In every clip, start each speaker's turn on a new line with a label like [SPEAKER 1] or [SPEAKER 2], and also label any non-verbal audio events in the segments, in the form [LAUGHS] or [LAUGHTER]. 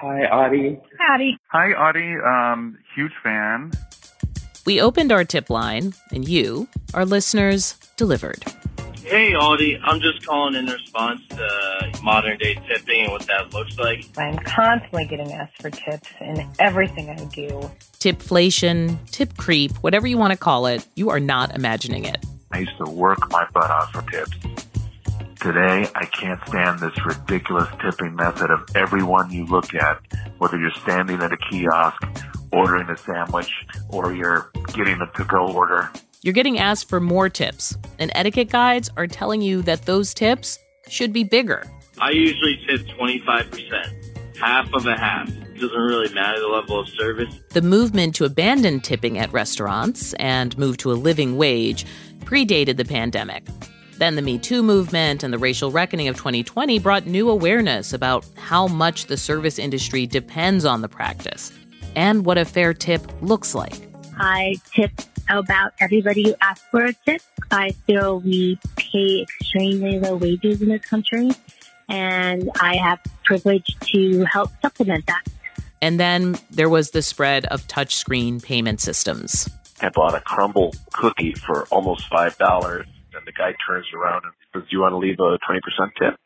[SPEAKER 1] Hi, Audie.
[SPEAKER 2] Audie.
[SPEAKER 3] Hi, Audie. Um, huge fan.
[SPEAKER 4] We opened our tip line, and you, our listeners, delivered.
[SPEAKER 5] Hey, Audie. I'm just calling in response to modern day tipping and what that looks like.
[SPEAKER 2] I'm constantly getting asked for tips in everything I do.
[SPEAKER 4] Tipflation, tip creep, whatever you want to call it, you are not imagining it.
[SPEAKER 6] I used to work my butt off for tips. Today, I can't stand this ridiculous tipping method of everyone you look at, whether you're standing at a kiosk, ordering a sandwich, or you're getting a to-go order.
[SPEAKER 4] You're getting asked for more tips, and etiquette guides are telling you that those tips should be bigger.
[SPEAKER 5] I usually tip 25%, half of a half. Doesn't really matter the level of service.
[SPEAKER 4] The movement to abandon tipping at restaurants and move to a living wage predated the pandemic. Then the Me Too movement and the racial reckoning of 2020 brought new awareness about how much the service industry depends on the practice and what a fair tip looks like.
[SPEAKER 7] I tip about everybody who asks for a tip. I feel we pay extremely low wages in this country, and I have privilege to help supplement that.
[SPEAKER 4] And then there was the spread of touchscreen payment systems.
[SPEAKER 6] I bought a crumble cookie for almost five dollars, and the guy turns around and says, "Do you want to leave a twenty percent tip?"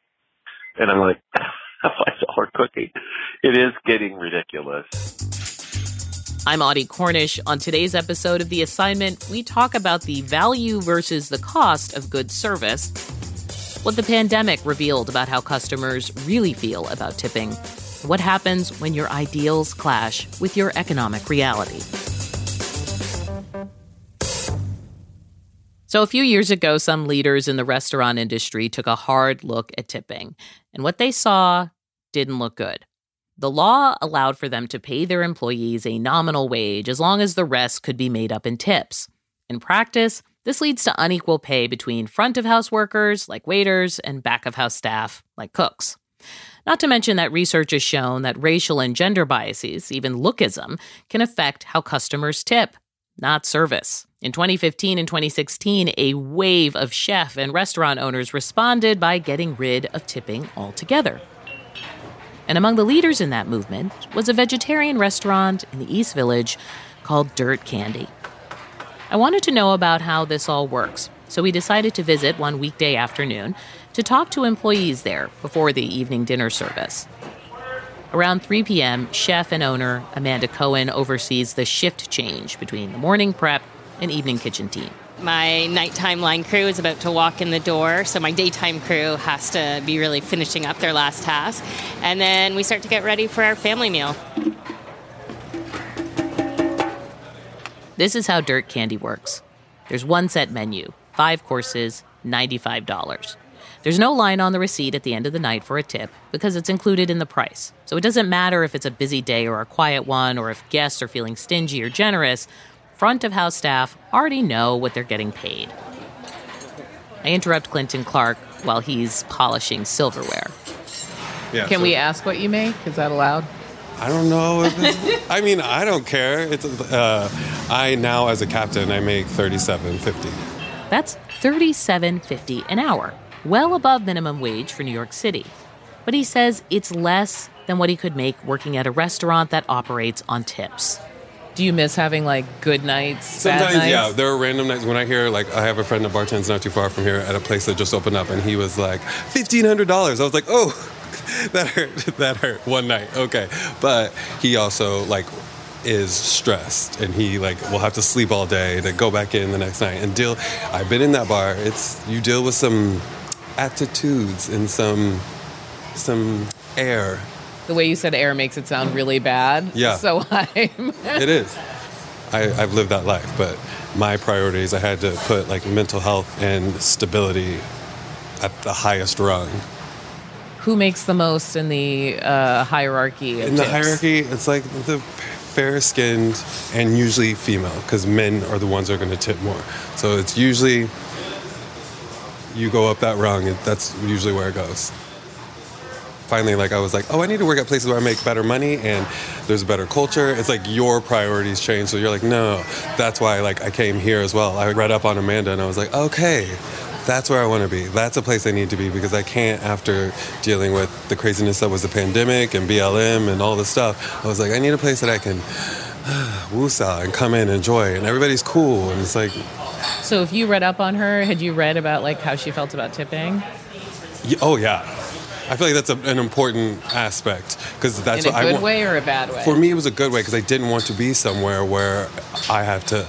[SPEAKER 6] And I'm like, "A [LAUGHS] five dollar cookie." It is getting ridiculous.
[SPEAKER 4] I'm Audie Cornish. On today's episode of The Assignment, we talk about the value versus the cost of good service, what the pandemic revealed about how customers really feel about tipping, what happens when your ideals clash with your economic reality. So, a few years ago, some leaders in the restaurant industry took a hard look at tipping, and what they saw didn't look good. The law allowed for them to pay their employees a nominal wage as long as the rest could be made up in tips. In practice, this leads to unequal pay between front of house workers, like waiters, and back of house staff, like cooks. Not to mention that research has shown that racial and gender biases, even lookism, can affect how customers tip, not service. In 2015 and 2016, a wave of chef and restaurant owners responded by getting rid of tipping altogether. And among the leaders in that movement was a vegetarian restaurant in the East Village called Dirt Candy. I wanted to know about how this all works, so we decided to visit one weekday afternoon to talk to employees there before the evening dinner service. Around 3 p.m., chef and owner Amanda Cohen oversees the shift change between the morning prep and evening kitchen team.
[SPEAKER 8] My nighttime line crew is about to walk in the door, so my daytime crew has to be really finishing up their last task. And then we start to get ready for our family meal.
[SPEAKER 4] This is how Dirt Candy works there's one set menu, five courses, $95. There's no line on the receipt at the end of the night for a tip because it's included in the price. So it doesn't matter if it's a busy day or a quiet one, or if guests are feeling stingy or generous, front of house staff already know what they're getting paid. I interrupt Clinton Clark while he's polishing silverware.
[SPEAKER 9] Yeah,
[SPEAKER 10] Can
[SPEAKER 9] so-
[SPEAKER 10] we ask what you make? Is that allowed?
[SPEAKER 9] I don't know. I mean, I don't care. It's uh, I now as a captain, I make thirty-seven fifty.
[SPEAKER 4] That's $37.50 an hour, well above minimum wage for New York City. But he says it's less than what he could make working at a restaurant that operates on tips.
[SPEAKER 10] Do you miss having like good nights, bad
[SPEAKER 9] Sometimes,
[SPEAKER 10] nights?
[SPEAKER 9] yeah, there are random nights when I hear like I have a friend that bartends not too far from here at a place that just opened up, and he was like fifteen hundred dollars. I was like, oh, [LAUGHS] that hurt. [LAUGHS] That hurt one night. Okay, but he also like is stressed and he like will have to sleep all day to go back in the next night and deal i've been in that bar it's you deal with some attitudes and some some air
[SPEAKER 10] The way you said air makes it sound really bad.
[SPEAKER 9] Yeah.
[SPEAKER 10] So I'm. [LAUGHS]
[SPEAKER 9] it is I, i've lived that life but my priorities i had to put like mental health and stability at the highest rung
[SPEAKER 10] Who makes the most in the uh, hierarchy?
[SPEAKER 9] In the hierarchy, it's like the fair skinned and usually female because men are the ones that are going to tip more. So it's usually you go up that rung, that's usually where it goes. Finally, like I was like, oh, I need to work at places where I make better money and there's a better culture. It's like your priorities change. So you're like, no, that's why like I came here as well. I read up on Amanda and I was like, okay, that's where I want to be. That's a place I need to be because I can't, after dealing with the craziness that was the pandemic and BLM and all this stuff, I was like, I need a place that I can [SIGHS] woosah and come in and enjoy. And everybody's cool. And it's like,
[SPEAKER 10] So if you read up on her, had you read about like how she felt about tipping?
[SPEAKER 9] oh, yeah. I feel like that's a, an important aspect because that's
[SPEAKER 10] in a
[SPEAKER 9] what I
[SPEAKER 10] good
[SPEAKER 9] want.
[SPEAKER 10] way or a bad way?
[SPEAKER 9] For me, it was a good way because I didn't want to be somewhere where I have to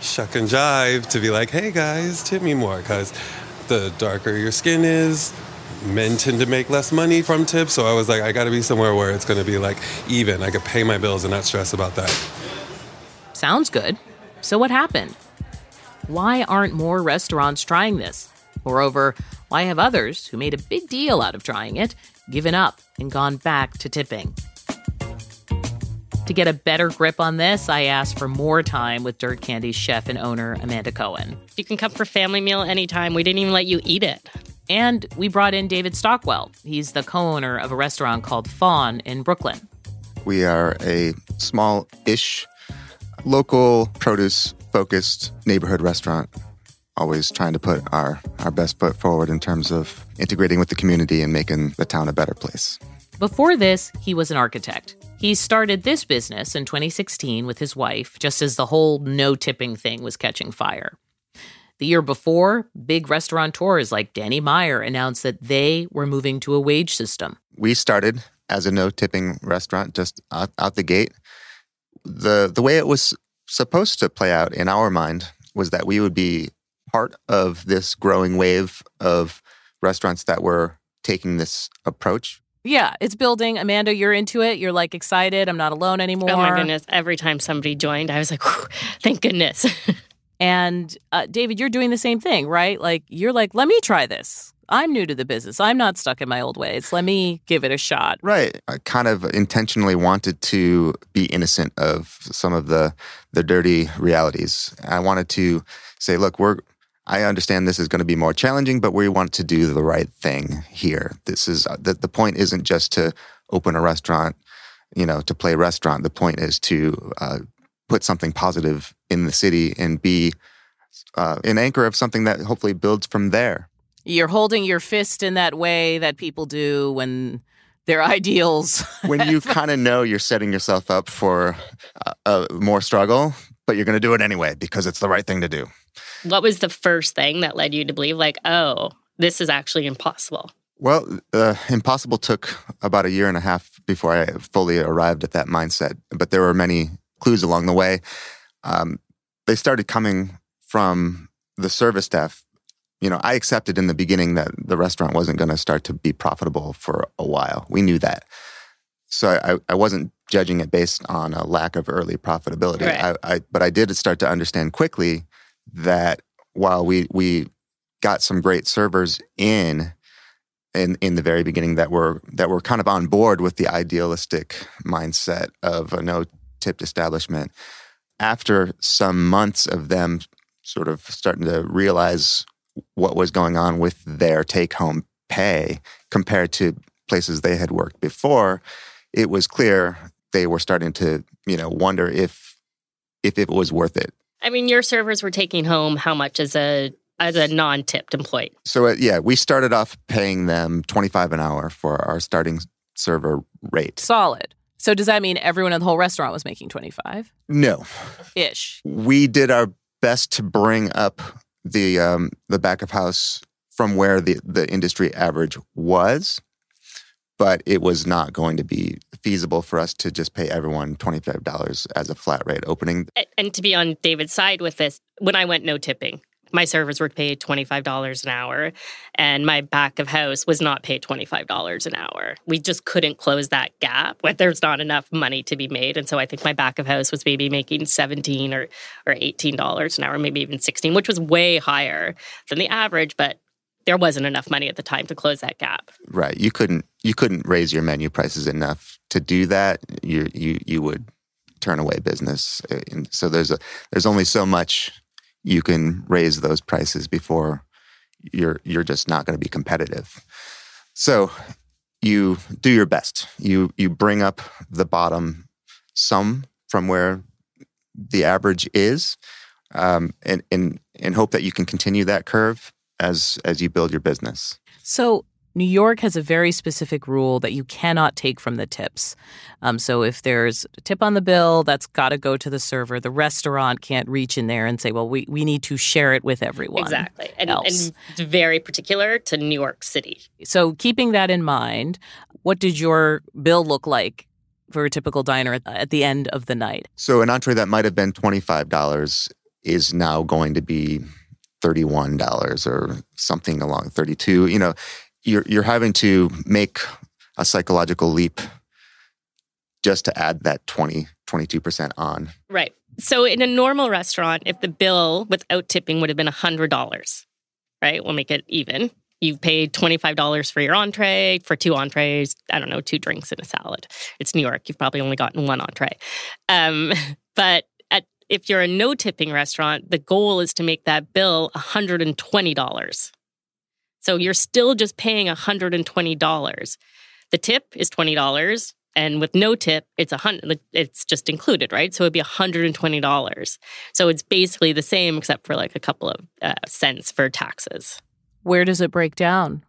[SPEAKER 9] shuck and jive to be like, hey guys, tip me more. Because the darker your skin is, men tend to make less money from tips. So I was like, I got to be somewhere where it's going to be like even. I could pay my bills and not stress about that.
[SPEAKER 4] Sounds good. So, what happened? Why aren't more restaurants trying this? Moreover, why have others who made a big deal out of trying it given up and gone back to tipping? To get a better grip on this, I asked for more time with Dirt Candy's chef and owner, Amanda Cohen.
[SPEAKER 8] You can come for family meal anytime. We didn't even let you eat it.
[SPEAKER 4] And we brought in David Stockwell. He's the co owner of a restaurant called Faun in Brooklyn.
[SPEAKER 11] We are a small ish, local produce focused neighborhood restaurant. Always trying to put our, our best foot forward in terms of integrating with the community and making the town a better place.
[SPEAKER 4] Before this, he was an architect. He started this business in 2016 with his wife, just as the whole no tipping thing was catching fire. The year before, big restaurateurs like Danny Meyer announced that they were moving to a wage system.
[SPEAKER 11] We started as a no tipping restaurant just out, out the gate. The, the way it was supposed to play out in our mind was that we would be part of this growing wave of restaurants that were taking this approach.
[SPEAKER 4] Yeah, it's building. Amanda, you're into it. You're like excited. I'm not alone anymore.
[SPEAKER 8] Oh my goodness. Every time somebody joined, I was like, thank goodness. [LAUGHS]
[SPEAKER 4] And uh, David, you're doing the same thing, right? Like, you're like, let me try this. I'm new to the business. I'm not stuck in my old ways. Let me give it a shot.
[SPEAKER 11] Right. I kind of intentionally wanted to be innocent of some of the the dirty realities. I wanted to say, look, we're I understand this is going to be more challenging, but we want to do the right thing here. This is the, the point isn't just to open a restaurant, you know, to play restaurant. The point is to uh, put something positive in the city and be uh, an anchor of something that hopefully builds from there.
[SPEAKER 4] You're holding your fist in that way that people do when their [LAUGHS] ideals.
[SPEAKER 11] when you [LAUGHS] kind of know you're setting yourself up for uh, uh, more struggle, but you're going to do it anyway because it's the right thing to do.
[SPEAKER 8] what was the first thing that led you to believe, like, oh, this is actually impossible?
[SPEAKER 11] Well, uh, Impossible took about a year and a half before I fully arrived at that mindset, but there were many clues along the way. Um, they started coming from the service staff. You know, I accepted in the beginning that the restaurant wasn't going to start to be profitable for a while. We knew that. So I, I wasn't judging it based on a lack of early profitability.
[SPEAKER 8] Right.
[SPEAKER 11] I, I, but I did start to understand quickly that while we, we got some great servers in, in in the very beginning that were that were kind of on board with the idealistic mindset of a no tipped establishment. After some months of them sort of starting to realize what was going on with their take home pay compared to places they had worked before, it was clear they were starting to, you know, wonder if if it was worth it.
[SPEAKER 8] I mean, your servers were taking home how much as a as a non-tipped employee?
[SPEAKER 11] So uh, yeah, we started off paying them 25 an hour for our starting server rate.
[SPEAKER 4] Solid. So does that mean everyone in the whole restaurant was making 25
[SPEAKER 11] No.
[SPEAKER 4] ish?
[SPEAKER 11] we did our best to bring up the um, the back of house from where the, the industry average was, but it was not going to be feasible for us to just pay everyone twenty five dollars as a flat rate opening.
[SPEAKER 8] And to be on David's side with this, when I went no tipping, my servers were paid $25 an hour and my back of house was not paid $25 an hour. We just couldn't close that gap when there's not enough money to be made. And so I think my back of house was maybe making 17 or or $18 an hour, maybe even 16, which was way higher than the average, but there wasn't enough money at the time to close that gap.
[SPEAKER 11] Right. You couldn't you couldn't raise your menu prices enough to do that. You you you would turn away business. And so there's a there's only so much you can raise those prices before you're you're just not going to be competitive. So you do your best. You you bring up the bottom some from where the average is, um, and and and hope that you can continue that curve as as you build your business.
[SPEAKER 4] So New York has a very specific rule that you cannot take from the tips. Um, so if there's a tip on the bill, that's got to go to the server. The restaurant can't reach in there and say, "Well, we, we need to share it with everyone."
[SPEAKER 8] Exactly, and,
[SPEAKER 4] else.
[SPEAKER 8] and it's very particular to New York City.
[SPEAKER 4] So keeping that in mind, what did your bill look like for a typical diner at, at the end of the night?
[SPEAKER 11] So an entree that might have been twenty five dollars is now going to be $31 or something along 32 you know you're you're having to make a psychological leap just to add that 20 22% on
[SPEAKER 8] Right. So in a normal restaurant, if the bill without tipping would have been $100, right? We'll make it even. You've paid $25 for your entree, for two entrees, I don't know, two drinks and a salad. It's New York. You've probably only gotten one entree. Um, [LAUGHS] but at, if you're a no tipping restaurant, the goal is to make that bill $120. So you're still just paying $120. The tip is $20 and with no tip it's a hundred it's just included right so it'd be $120 so it's basically the same except for like a couple of uh, cents for taxes
[SPEAKER 4] Where does it break down?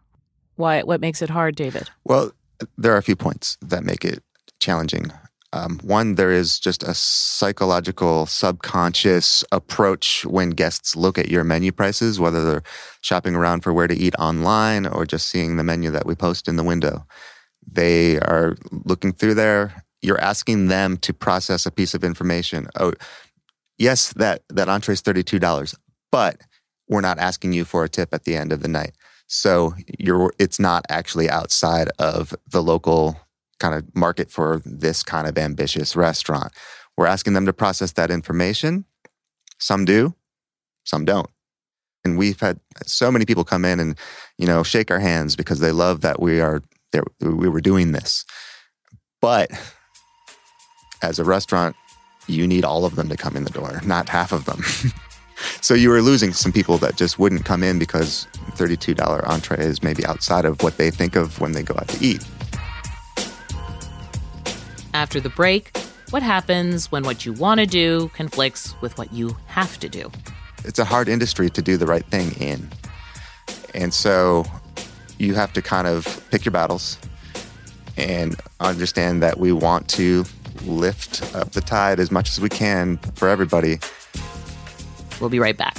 [SPEAKER 4] Why? What makes it hard, David?
[SPEAKER 11] well there are a few points that make it challenging um, one there is just a psychological subconscious approach when guests look at your menu prices whether they're shopping around for where to eat online or just seeing the menu that we post in the window they are looking through there. You're asking them to process a piece of information. Oh, yes, that that entree is thirty two dollars, but we're not asking you for a tip at the end of the night. So you're it's not actually outside of the local kind of market for this kind of ambitious restaurant. We're asking them to process that information. Some do, some don't. And we've had so many people come in and, you know, shake our hands because they love that we are that we were doing this. But as a restaurant, you need all of them to come in the door, not half of them. [LAUGHS] so you were losing some people that just wouldn't come in because $32 entree is maybe outside of what they think of when they go out to eat.
[SPEAKER 4] After the break, what happens when what you want to do conflicts with what you have to do?
[SPEAKER 11] It's a hard industry to do the right thing in. And so you have to kind of pick your battles and understand that we want to lift up the tide as much as we can for everybody.
[SPEAKER 4] We'll be right back.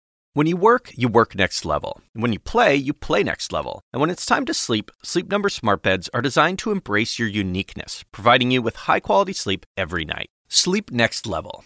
[SPEAKER 12] When you work, you work next level. When you play, you play next level. And when it's time to sleep, Sleep Number smart beds are designed to embrace your uniqueness, providing you with high-quality sleep every night. Sleep next level.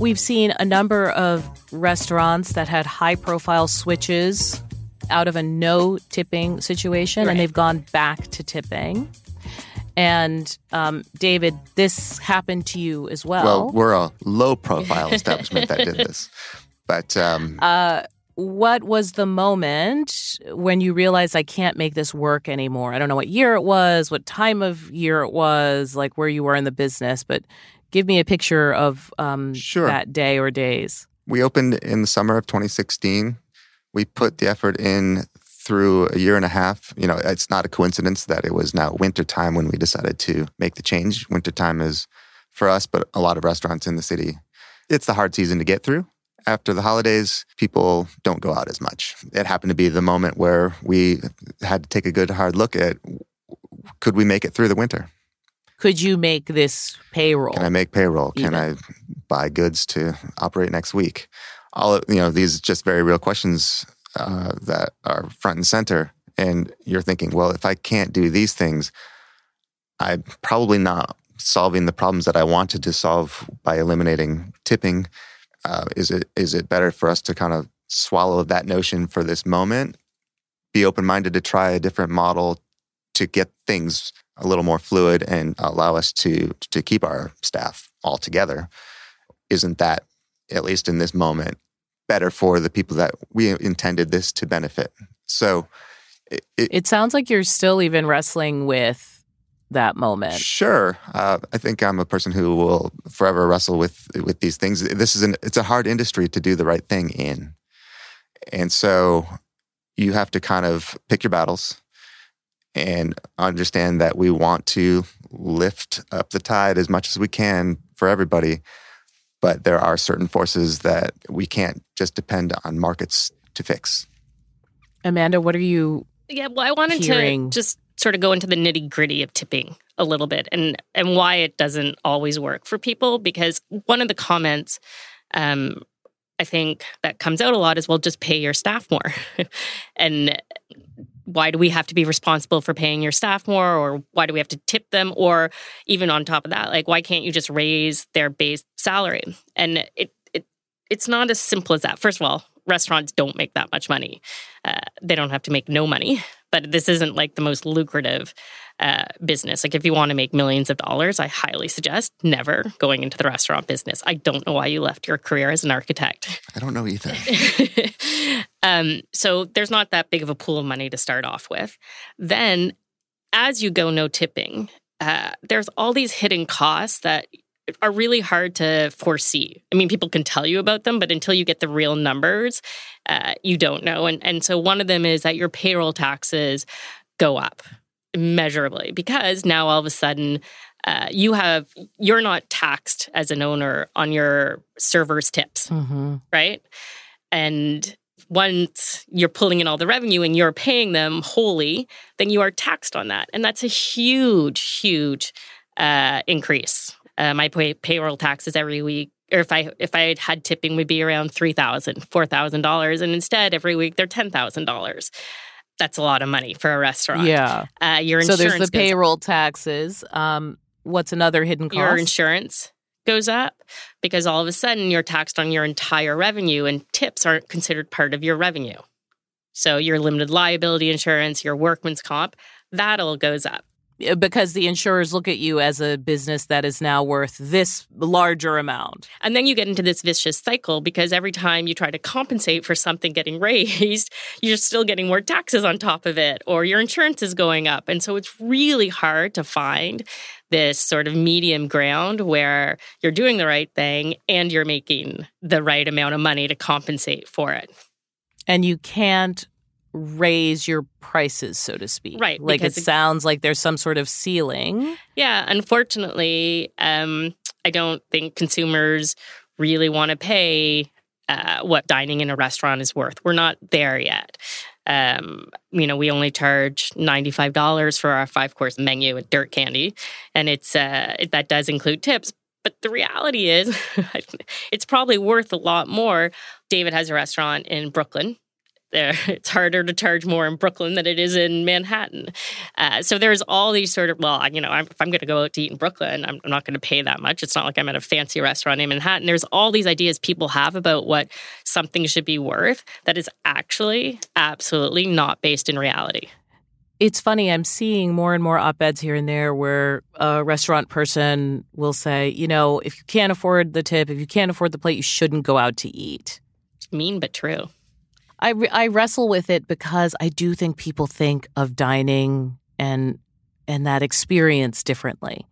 [SPEAKER 4] we've seen a number of restaurants that had high profile switches out of a no tipping situation
[SPEAKER 8] Right.
[SPEAKER 4] and they've gone back to tipping. And um, David, this happened to you as well.
[SPEAKER 11] Well, we're a low profile [LAUGHS] establishment that did this. But um,
[SPEAKER 4] uh, what was the moment when you realized I can't make this work anymore? I don't know what year it was, what time of year it was, like where you were in the business, but Give me a picture of um,
[SPEAKER 11] Sure.
[SPEAKER 4] that day or days.
[SPEAKER 11] We opened in the summer of 2016. We put the effort in through a year and a half. You know, it's not a coincidence that it was now winter time when we decided to make the change. Winter time is for us, but a lot of restaurants in the city. It's the hard season to get through. After the holidays, people don't go out as much. It happened to be the moment where we had to take a good hard look at could we make it through the winter?
[SPEAKER 4] Could you make this payroll?
[SPEAKER 11] Can I make payroll? Can I buy goods to operate next week? All of, you know, these just very real questions uh, that are front and center. And you're thinking, well, if I can't do these things, I'm probably not solving the problems that I wanted to solve by eliminating tipping. Uh, is it is it better for us to kind of swallow that notion for this moment, be open minded to try a different model to get things a little more fluid and allow us to to keep our staff all together? Isn't that at least in this moment better for the people that we intended this to benefit? So it, it,
[SPEAKER 4] It sounds like you're still even wrestling with that moment.
[SPEAKER 11] Sure, uh, I think I'm a person who will forever wrestle with with these things. This is an it's a hard industry to do the right thing in, and so you have to kind of pick your battles and understand that we want to lift up the tide as much as we can for everybody, but there are certain forces that we can't just depend on markets to fix.
[SPEAKER 4] Amanda, what are you
[SPEAKER 8] Yeah, well, I wanted
[SPEAKER 4] Hearing-
[SPEAKER 8] to just sort of go into the nitty gritty of tipping a little bit and and why it doesn't always work for people. Because one of the comments, um, I think that comes out a lot is, well, just pay your staff more, [LAUGHS] and why do we have to be responsible for paying your staff more, or why do we have to tip them, or even on top of that, like why can't you just raise their base salary? And it it it's not as simple as that. First of all, restaurants don't make that much money. Uh, they don't have to make no money, but this isn't like the most lucrative uh, business. Like if you want to make millions of dollars, I highly suggest never going into the restaurant business. I don't know why you left your career as an architect.
[SPEAKER 11] I don't know either. [LAUGHS]
[SPEAKER 8] um, so there's not that big of a pool of money to start off with. Then, as you go no tipping, uh, there's all these hidden costs that are really hard to foresee. I mean, people can tell you about them, but until you get the real numbers, uh, you don't know. And and so one of them is that your payroll taxes go up measurably because now all of a sudden uh, you have you're not taxed as an owner on your servers tips
[SPEAKER 4] Mm-hmm.
[SPEAKER 8] right? And once you're pulling in all the revenue and you're paying them wholly, then you are taxed on that. And that's a huge, huge uh, increase. Uh, my pay- payroll taxes every week, or if I if I had tipping, would be around three thousand, four thousand dollars, and instead every week they're ten thousand dollars. That's a lot of money for a restaurant.
[SPEAKER 4] Yeah.
[SPEAKER 8] uh, your insurance So
[SPEAKER 4] there's the
[SPEAKER 8] goes up.
[SPEAKER 4] payroll taxes. Um, what's another hidden cost?
[SPEAKER 8] your insurance goes up because all of a sudden you're taxed on your entire revenue and tips aren't considered part of your revenue. So your limited liability insurance, your workman's comp, that all goes up.
[SPEAKER 4] Uh, because the insurers look at you as a business that is now worth this larger amount.
[SPEAKER 8] And then you get into this vicious cycle because every time you try to compensate for something getting [LAUGHS] raised, you're still getting more taxes on top of it, or your insurance is going up. And so it's really hard to find this sort of medium ground where you're doing the right thing and you're making the right amount of money to compensate for it.
[SPEAKER 4] And you can't raise your prices, so to speak.
[SPEAKER 8] Right,
[SPEAKER 4] Like it sounds like there's some sort of ceiling.
[SPEAKER 8] Yeah, unfortunately, um, I don't think consumers really want to pay uh, what dining in a restaurant is worth. We're not there yet. Um, you know, we only charge ninety five dollars for our five course menu at Dirt Candy, and it's uh, it, that does include tips. But the reality is, [LAUGHS] it's probably worth a lot more. David has a restaurant in Brooklyn. There, [LAUGHS] it's harder to charge more in Brooklyn than it is in Manhattan. Uh, so there's all these sort of well, you know, I'm, if I'm going to go out to eat in Brooklyn, I'm, I'm not going to pay that much. It's not like I'm at a fancy restaurant in Manhattan. There's all these ideas people have about what something should be worth that is actually absolutely not based in reality.
[SPEAKER 4] It's funny, I'm seeing more and more op eds here and there where a restaurant person will say, you know, if you can't afford the tip, if you can't afford the plate, you shouldn't go out to eat.
[SPEAKER 8] Mean but true.
[SPEAKER 4] I, I wrestle with it because I do think people think of dining and and that experience differently.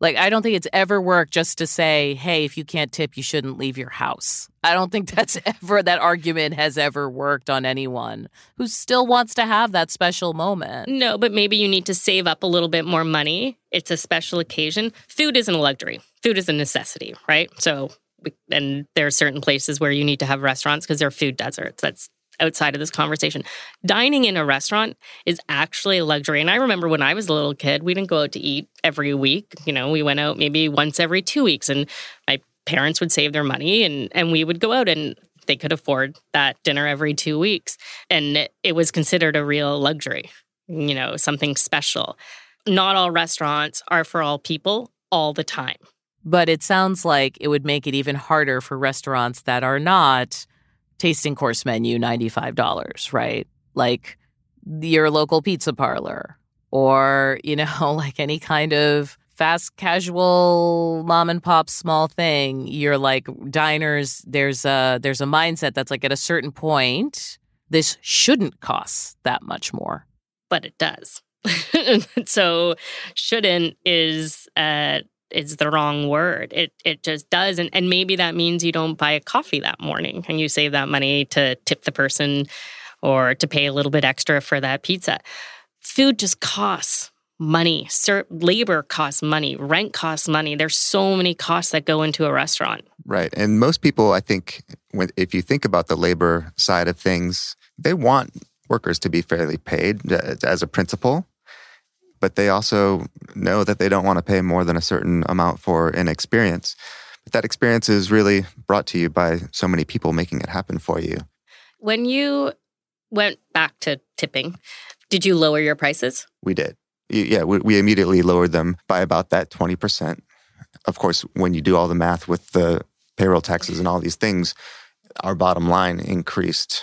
[SPEAKER 4] Like, I don't think it's ever worked just to say, hey, if you can't tip, you shouldn't leave your house. I don't think [LAUGHS] that's ever, that argument has ever worked on anyone who still wants to have that special moment.
[SPEAKER 8] No, but maybe you need to save up a little bit more money. It's a special occasion. Food isn't a luxury, food is a necessity, right? So, and there are certain places where you need to have restaurants because they're food deserts. That's outside of this conversation. Dining in a restaurant is actually a luxury. And I remember when I was a little kid, we didn't go out to eat every week. You know, we went out maybe once every two weeks, and my parents would save their money and, and we would go out and they could afford that dinner every two weeks. And it, it was considered a real luxury, you know, something special. Not all restaurants are for all people all the time.
[SPEAKER 4] But it sounds like it would make it even harder for restaurants that are not tasting course menu $95, right? Like your local pizza parlor or, you know, [LAUGHS] like any kind of fast casual mom and pop small thing. You're like diners, there's a there's a mindset that's like at a certain point, this shouldn't cost that much more.
[SPEAKER 8] But it does. [LAUGHS] so shouldn't is uh is the wrong word. It it just does, and and maybe that means you don't buy a coffee that morning, and you save that money to tip the person, or to pay a little bit extra for that pizza. Food just costs money. Labor costs money. Rent costs money. There's so many costs that go into a restaurant.
[SPEAKER 11] Right, and most people, I think, when if you think about the labor side of things, they want workers to be fairly paid uh, as a principle but they also know that they don't want to pay more than a certain amount for an experience. But that experience is really brought to you by so many people making it happen for you.
[SPEAKER 8] When you went back to tipping, did you lower your prices?
[SPEAKER 11] We did. Yeah, we, we immediately lowered them by about that 20%. Of course, when you do all the math with the payroll taxes and all these things, our bottom line increased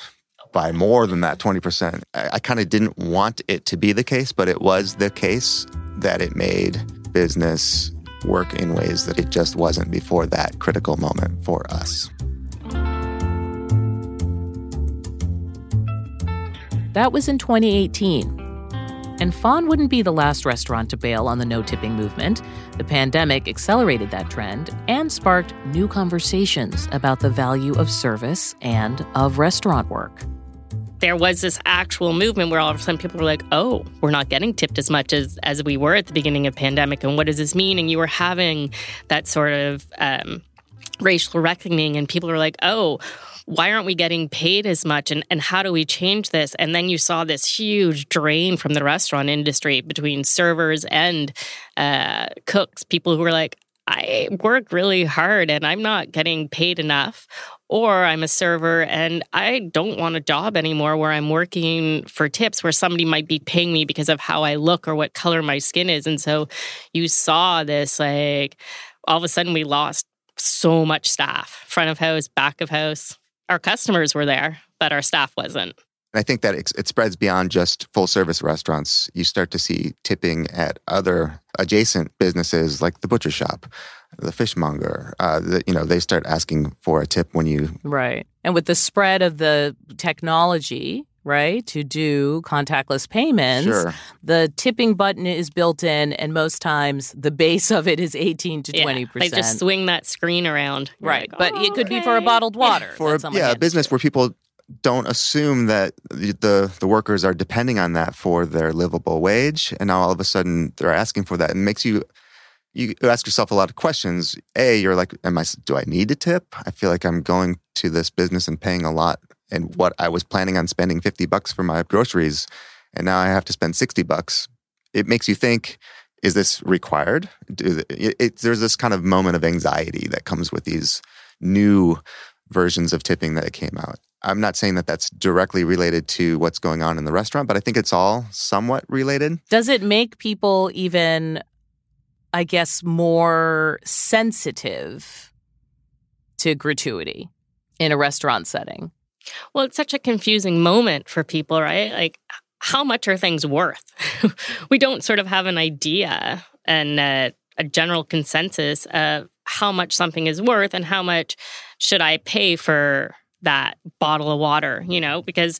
[SPEAKER 11] by more than that 20%. I, I kind of didn't want it to be the case, but it was the case that it made business work in ways that it just wasn't before that critical moment for us.
[SPEAKER 4] That was in 2018. And Faun wouldn't be the last restaurant to bail on the no tipping movement. The pandemic accelerated that trend and sparked new conversations about the value of service and of restaurant work
[SPEAKER 8] there was this actual movement where all of a sudden people were like, oh, we're not getting tipped as much as, as we were at the beginning of pandemic. And what does this mean? And you were having that sort of um, racial reckoning and people were like, oh, why aren't we getting paid as much and, and how do we change this and then you saw this huge drain from the restaurant industry between servers and uh, cooks people who were like I work really hard and I'm not getting paid enough, or I'm a server and I don't want a job anymore where I'm working for tips where somebody might be paying me because of how I look or what color my skin is. And so you saw this like all of a sudden we lost so much staff, front of house, back of house. Our customers were there, but our staff wasn't.
[SPEAKER 11] And I think that it, spreads beyond just full service restaurants. You start to see tipping at other adjacent businesses like the butcher shop, the fishmonger. Uh, the, you know, they start asking for a tip when you
[SPEAKER 4] right. And with the spread of the technology, right, to do contactless payments,
[SPEAKER 11] sure.
[SPEAKER 4] the tipping button is built in, and most times the base of it is eighteen to twenty
[SPEAKER 8] yeah, percent. They just swing that screen around,
[SPEAKER 4] right?
[SPEAKER 8] Like,
[SPEAKER 4] but
[SPEAKER 8] oh,
[SPEAKER 4] it could
[SPEAKER 8] okay.
[SPEAKER 4] be for a bottled water.
[SPEAKER 11] For yeah, a business where people don't assume that the, the, the workers are depending on that for their livable wage, and now all of a sudden they're asking for that, and makes you you ask yourself a lot of questions. A, you're like, am I? Do I need to tip? I feel like I'm going to this business and paying a lot, and what I was planning on spending fifty bucks for my groceries, and now I have to spend sixty bucks. It makes you think. Is this required? It, it, there's this kind of moment of anxiety that comes with these new versions of tipping that came out. I'm not saying that that's directly related to what's going on in the restaurant, but I think it's all somewhat related.
[SPEAKER 4] Does it make people even, I guess, more sensitive to gratuity in a restaurant setting?
[SPEAKER 8] Well, it's such a confusing moment for people, right? Like, how much are things worth? [LAUGHS] we don't sort of have an idea and uh, a general consensus of how much something is worth and how much should I pay for that bottle of water, you know, because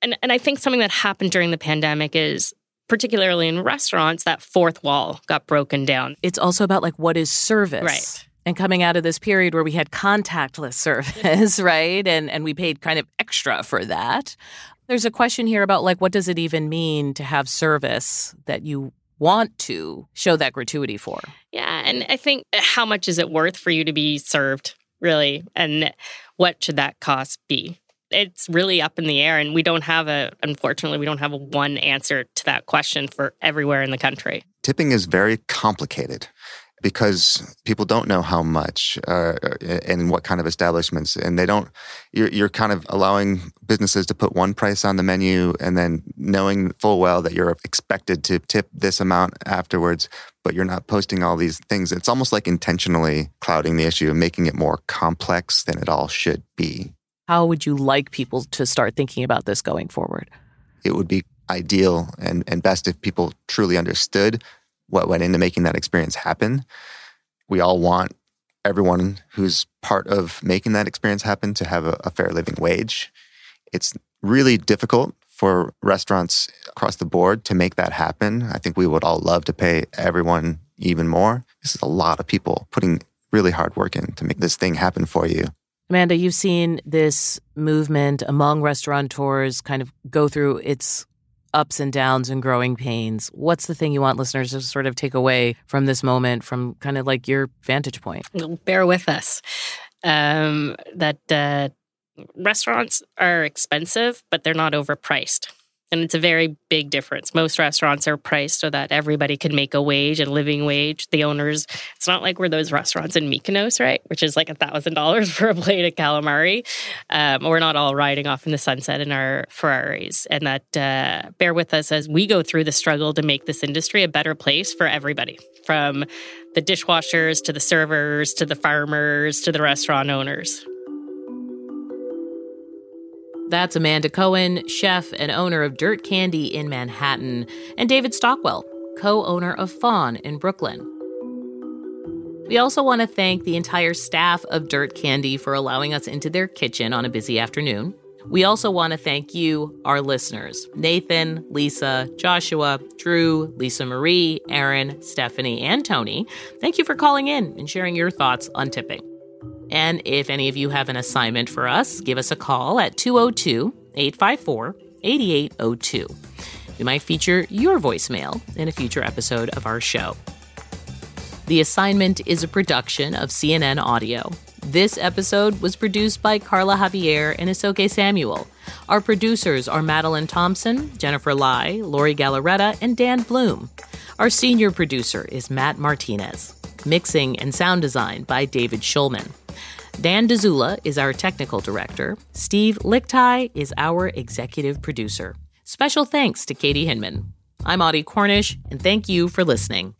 [SPEAKER 8] and and I think something that happened during the pandemic is particularly in restaurants, that fourth wall got broken down.
[SPEAKER 4] It's also about like what is service.
[SPEAKER 8] Right.
[SPEAKER 4] And coming out of this period where we had contactless [LAUGHS] service, right? And and we paid kind of extra for that. There's a question here about like what does it even mean to have service that you want to show that gratuity for?
[SPEAKER 8] Yeah, and I think uh, how much is it worth for you to be served, really? And what should that cost be? It's really up in the air and we don't have a unfortunately we don't have a one answer to that question for everywhere in the country.
[SPEAKER 11] Tipping is very complicated because people don't know how much uh, and what kind of establishments and they don't you're, you're kind of allowing businesses to put one price on the menu and then knowing full well that you're expected to tip this amount afterwards but you're not posting all these things it's almost like intentionally clouding the issue and making it more complex than it all should be
[SPEAKER 4] how would you like people to start thinking about this going forward
[SPEAKER 11] it would be ideal and, and best if people truly understood what went into making that experience happen. We all want everyone who's part of making that experience happen to have a, a fair living wage. It's really difficult for restaurants across the board to make that happen. I think we would all love to pay everyone even more. This is a lot of people putting really hard work in to make this thing happen for you.
[SPEAKER 4] Amanda, you've seen this movement among restaurateurs kind of go through its ups and downs and growing pains. What's the thing you want listeners to sort of take away from this moment, from kind of like your vantage point?
[SPEAKER 8] Bear with us. Um, that uh, restaurants are expensive, but they're not overpriced. And it's a very big difference. Most restaurants are priced so that everybody can make a wage, a living wage. The owners, it's not like we're those restaurants in Mykonos, right? Which is like a thousand dollars for a plate of calamari. Um, we're not all riding off in the sunset in our Ferraris. And that uh, bear with us as we go through the struggle to make this industry a better place for everybody, from the dishwashers to the servers to the farmers to the restaurant owners.
[SPEAKER 4] That's Amanda Cohen, chef and owner of Dirt Candy in Manhattan, and David Stockwell, co owner of Faun in Brooklyn. We also want to thank the entire staff of Dirt Candy for allowing us into their kitchen on a busy afternoon. We also want to thank you, our listeners Nathan, Lisa, Joshua, Drew, Lisa Marie, Aaron, Stephanie, and Tony. Thank you for calling in and sharing your thoughts on tipping. And if any of you have an assignment for us, give us a call at 202 854 8802. We might feature your voicemail in a future episode of our show. The assignment is a production of CNN Audio. This episode was produced by Carla Javier and Isoke Samuel. Our producers are Madeline Thompson, Jennifer Lai, Lori Galarreta, and Dan Bloom. Our senior producer is Matt Martinez. Mixing and sound design by David Schulman. Dan Dzula is our technical director. Steve Lickteig is our executive producer. Special thanks to Katie Hinman. I'm Audie Cornish, and thank you for listening.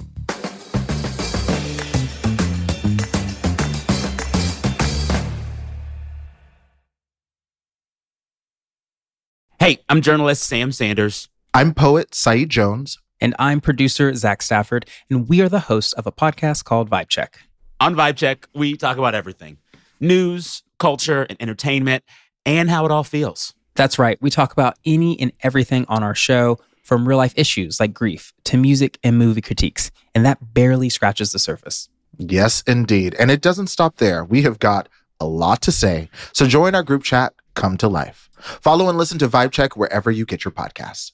[SPEAKER 13] Hey, I'm journalist Sam Sanders.
[SPEAKER 14] I'm poet Saeed Jones.
[SPEAKER 15] And I'm producer Zach Stafford, and we are the hosts of a podcast called Vibe Check.
[SPEAKER 13] On Vibe Check, we talk about everything news, culture, and entertainment, and how it all feels.
[SPEAKER 15] That's right. We talk about any and everything on our show, from real life issues like grief to music and movie critiques. And that barely scratches the surface.
[SPEAKER 14] Yes, indeed. And it doesn't stop there. We have got a lot to say. So join our group chat, come to life. Follow and listen to Vibe Check wherever you get your podcasts.